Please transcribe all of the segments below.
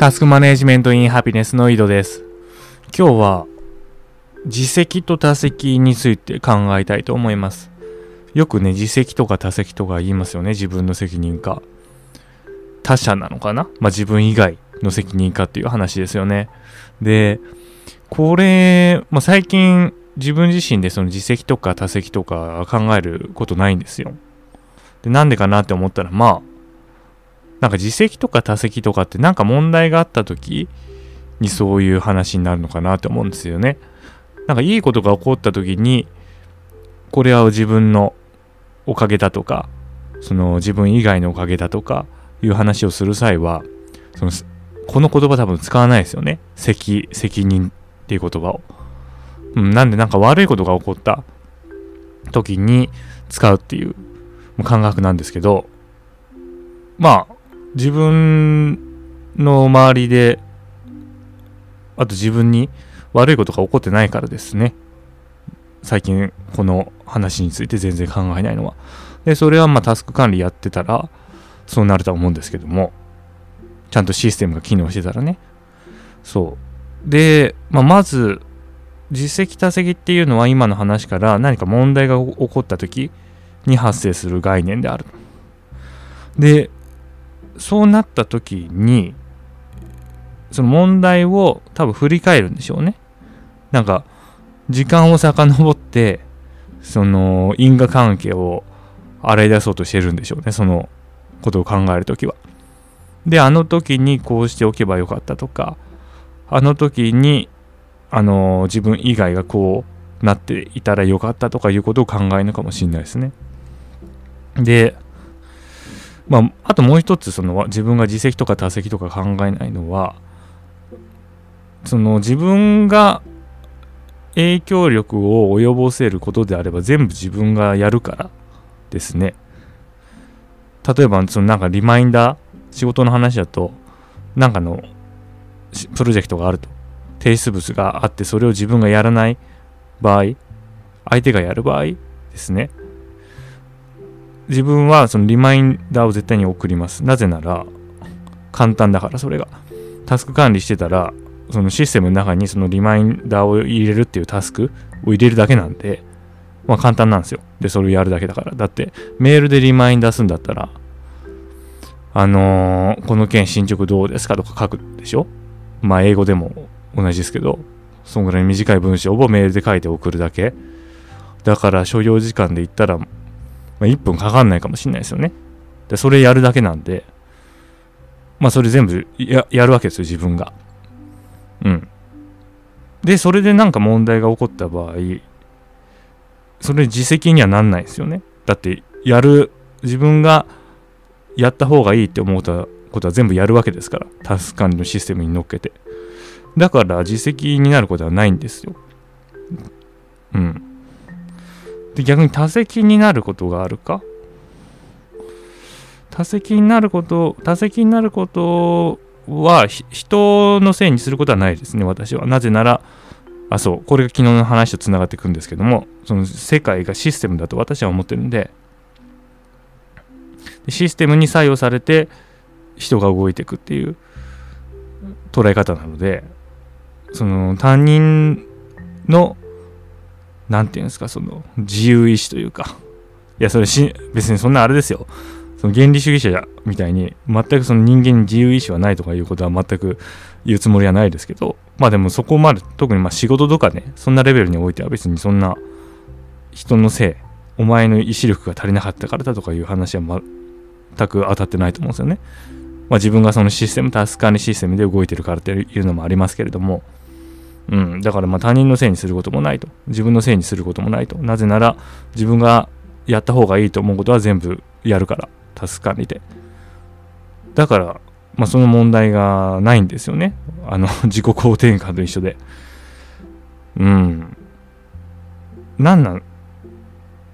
タスクマネジメントインハピネスの井戸です。今日は自責と他責について考えたいと思います。よくね、自責とか他責とか言いますよね。自分の責任か。他者なのかな？まあ自分以外の責任かっていう話ですよね。で、これ、まあ、最近自分自身でその自責とか他責とか考えることないんですよ。で、なんでかなって思ったら、まあ、なんか自責とか他責とかってなんか問題があった時にそういう話になるのかなって思うんですよね。なんかいいことが起こった時にこれは自分のおかげだとかその自分以外のおかげだとかいう話をする際はそのこの言葉多分使わないですよね。責責任っていう言葉を。うん、なんでなんか悪いことが起こった時に使うっていう感覚なんですけどまあ自分の周りであと自分に悪いことが起こってないからですね。最近この話について全然考えないのは。でそれはまあタスク管理やってたらそうなるとは思うんですけども。ちゃんとシステムが機能してたらね。そう。で、まあ、まず実績多責っていうのは今の話から何か問題が起こった時に発生する概念であるでそうなった時にその問題を多分振り返るんでしょうね。なんか時間を遡ってその因果関係を洗い出そうとしてるんでしょうね。そのことを考える時は。であの時にこうしておけばよかったとかあの時にあの自分以外がこうなっていたらよかったとかいうことを考えるのかもしれないですね。でまあ、あともう一つその自分が自責とか他責とか考えないのはその自分が影響力を及ぼせることであれば全部自分がやるからですね。例えばそのなんかリマインダー仕事の話だとなんかのプロジェクトがあると。提出物があってそれを自分がやらない場合相手がやる場合ですね。自分はそのリマインダーを絶対に送ります。なぜなら、簡単だから、それが。タスク管理してたら、そのシステムの中にそのリマインダーを入れるっていうタスクを入れるだけなんで、まあ簡単なんですよ。で、それをやるだけだから。だって、メールでリマインダーすんだったら、あのー、この件進捗どうですかとか書くでしょ？まあ英語でも同じですけど、そんぐらい短い文章をメールで書いて送るだけ。だから所要時間で言ったらまあ、1分かかんないかもしれないですよね。で、それやるだけなんで、まあ、それ全部やるわけですよ、自分が。うん。で、それでなんか問題が起こった場合、それ自責にはなんないですよね。だって、やる、自分がやった方がいいって思ったことは全部やるわけですから、タスク管理のシステムに乗っけて。だから、自責になることはないんですよ。うん。で逆に多責になることがあるか？多責になること多責になることは人のせいにすることはないですね私は。なぜならあそうこれが昨日の話とつながっていくんですけどもその世界がシステムだと私は思ってるんで。システムに作用されて人が動いていくっていう捉え方なのでその他人のなんていうんですか、その自由意志というか、いや、それし、別にそんなあれですよ。その原理主義者みたいに、全くその人間に自由意志はないとかいうことは全く言うつもりはないですけど、まあでもそこまで、特にま仕事とかね、そんなレベルにおいては別にそんな人のせい、お前の意志力が足りなかったからだとかいう話は全く当たってないと思うんですよね。まあ自分がそのシステム、タスク管理システムで動いてるからっていうのもありますけれども、うん、だからま他人のせいにすることもないと。自分のせいにすることもないと。なぜなら自分がやった方がいいと思うことは全部やるから、タスク管理で。だから、まあその問題がないんですよね。あの、自己肯定感と一緒で。うん。なんなん、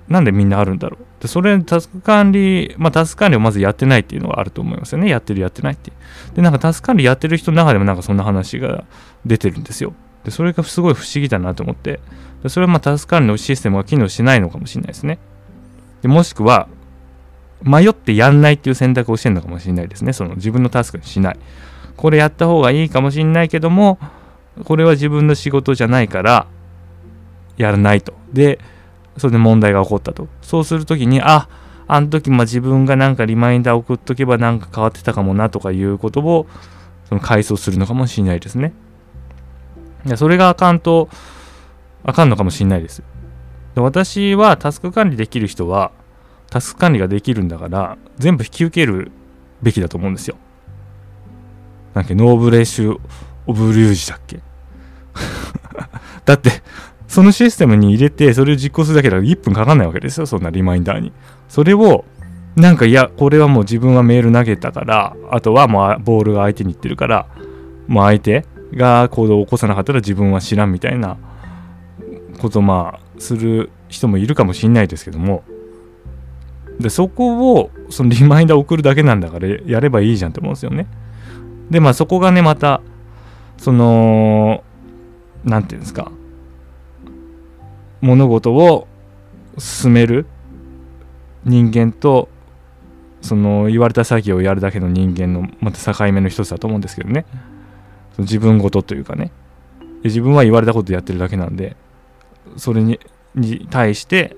なんでみんなあるんだろう。でそれ、タスク管理、まあタスク管理をまずやってないっていうのがあると思いますよね。やってるやってないって。で、なんかタスク管理やってる人の中でもなんかそんな話が出てるんですよ。でそれがすごい不思議だなと思って。でそれはまあタスク管理のシステムが機能しないのかもしれないですね。でもしくは迷ってやんないっていう選択をしてるのかもしれないですね。その自分のタスクにしない。これやった方がいいかもしんないけどもこれは自分の仕事じゃないからやらないと。でそれで問題が起こったと。そうするときにああの時まあ自分がなんかリマインダー送っとけばなんか変わってたかもなとかいうことをその回想するのかもしれないですね。いやそれがあかんとあかんのかもしれないです。で私はタスク管理できる人はタスク管理ができるんだから全部引き受けるべきだと思うんですよ。なんかノーブレッシュ・オブ・リュージだっけ？だってそのシステムに入れてそれを実行するだけだから1分かかんないわけですよそんなリマインダーに。それをなんかいやこれはもう自分はメール投げたからあとはもうボールが相手に行ってるからもう相手が行動を起こさなかったら自分は知らんみたいなことまあする人もいるかもしんないですけども。でそこをそのリマインダー送るだけなんだからやればいいじゃんって思うんですよね。でまあそこがねまたその何て言うんですか。物事を進める人間とその言われた作業をやるだけの人間のまた境目の一つだと思うんですけどね。その自分ごとというかね。自分は言われたことやってるだけなんでそれに対して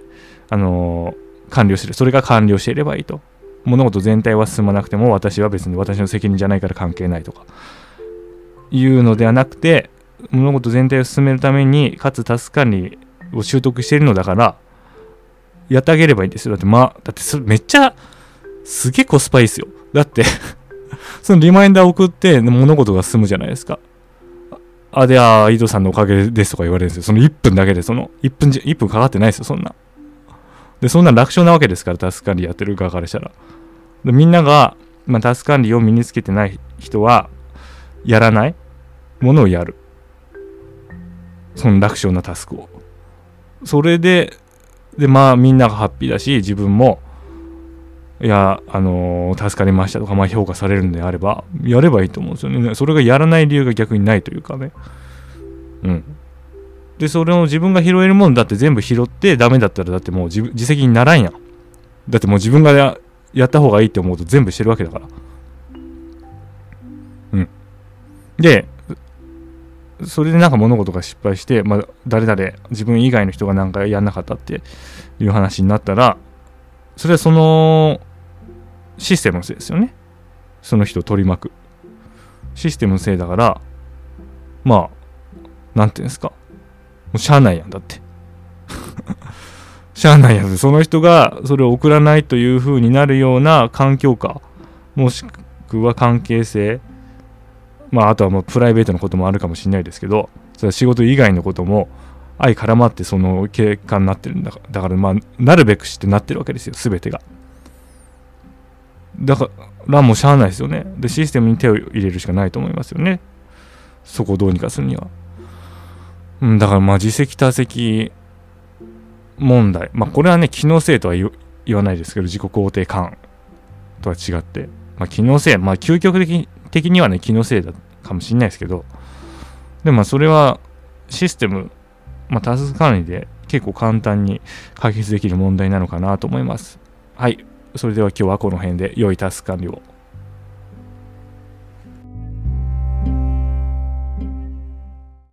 あのー、完了する。それが完了していればいいと。物事全体は進まなくても私は別に私の責任じゃないから関係ないとか。いうのではなくて物事全体を進めるためにかつタスク管理を習得しているのだからやってあげればいいんですよ。だってまあだってそれめっちゃすげえコスパいいですよ。だって そのリマインダー送って物事が進むじゃないですか。あであ井戸さんのおかげですとか言われるんですよ。その1分だけで。その1分じ1分かかってないですよそんな。でそんな楽勝なわけですからタスク管理やってる側からしたら。でみんなが、まあ、タスク管理を身につけてない人はやらないものをやる。その楽勝なタスクを。それででまあみんながハッピーだし自分もいやあのー、助かりましたとか、まあ、評価されるんであればやればいいと思うんですよね。それがやらない理由が逆にないというかね。うん。でそれを自分が拾えるもんだって全部拾ってダメだったらだってもう自自責にならんやん。だってもう自分がややった方がいいって思うと全部してるわけだから。うん。でそれでなんか物事が失敗して、まあ、誰々自分以外の人がなんかやんなかったっていう話になったらそれはそのシステムのせいですよね。その人を取り巻く。システムのせいだからまあなんていうんですか。もうしゃあないやんだって。しゃあないやん。その人がそれを送らないという風になるような環境下もしくは関係性まあ、あとはもうプライベートのこともあるかもしれないですけど、それは仕事以外のことも相絡まってその結果になってるんだから、だからまあ、なるべくしてなってるわけですよ、すべてが。だからもうしゃあないですよね。で、システムに手を入れるしかないと思いますよね。そこをどうにかするには。うん、だからまあ、自責多責問題。まあ、これはね、機能性とは言わないですけど、自己肯定感とは違って、まあ、機能性、まあ、究極的的にはね気のせいだかもしんないですけどでもそれはシステム、まあ、タスク管理で結構簡単に解決できる問題なのかなと思いますはいそれでは今日はこの辺で良いタスク管理を。